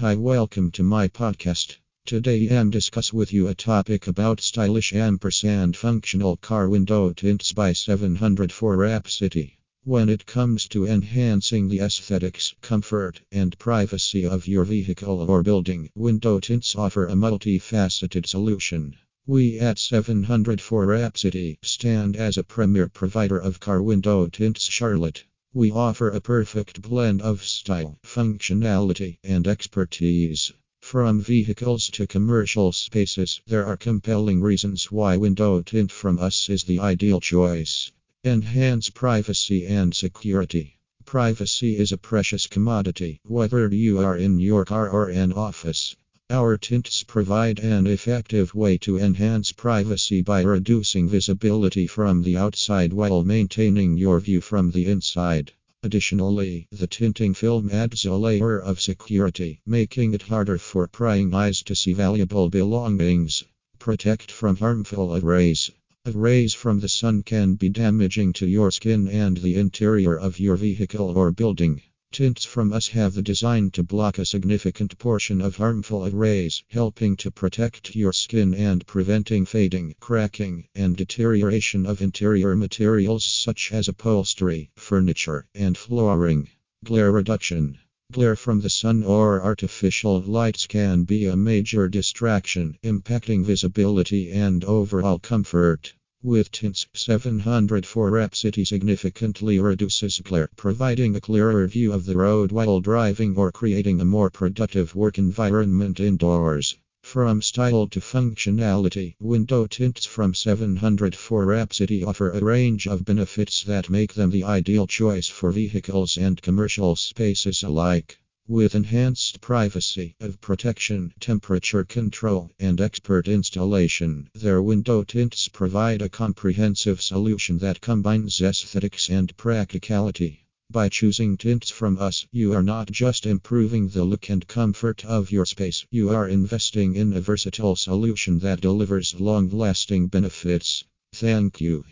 Hi, welcome to my podcast. Today I'm discuss with you a topic about stylish ampersand functional car window tints by 704 Wrap City. When it comes to enhancing the aesthetics, comfort, and privacy of your vehicle or building, window tints offer a multifaceted solution. We at 704 Wrap City stand as a premier provider of car window tints Charlotte. We offer a perfect blend of style, functionality, and expertise. From vehicles to commercial spaces, there are compelling reasons why window tint from us is the ideal choice. Enhance privacy and security. Privacy is a precious commodity, whether you are in your car or an office. Our tints provide an effective way to enhance privacy by reducing visibility from the outside while maintaining your view from the inside. Additionally, the tinting film adds a layer of security, making it harder for prying eyes to see valuable belongings. Protect from harmful rays. Rays from the sun can be damaging to your skin and the interior of your vehicle or building. Tints from us have the design to block a significant portion of harmful rays, helping to protect your skin and preventing fading, cracking, and deterioration of interior materials such as upholstery, furniture, and flooring. Glare reduction. Glare from the sun or artificial lights can be a major distraction, impacting visibility and overall comfort. With tints, 704 Wrap City significantly reduces glare, providing a clearer view of the road while driving or creating a more productive work environment indoors. From style to functionality, window tints from 704 Wrap City offer a range of benefits that make them the ideal choice for vehicles and commercial spaces alike. With enhanced privacy, of protection, temperature control, and expert installation, their window tints provide a comprehensive solution that combines aesthetics and practicality. By choosing tints from us, you are not just improving the look and comfort of your space, you are investing in a versatile solution that delivers long lasting benefits. Thank you.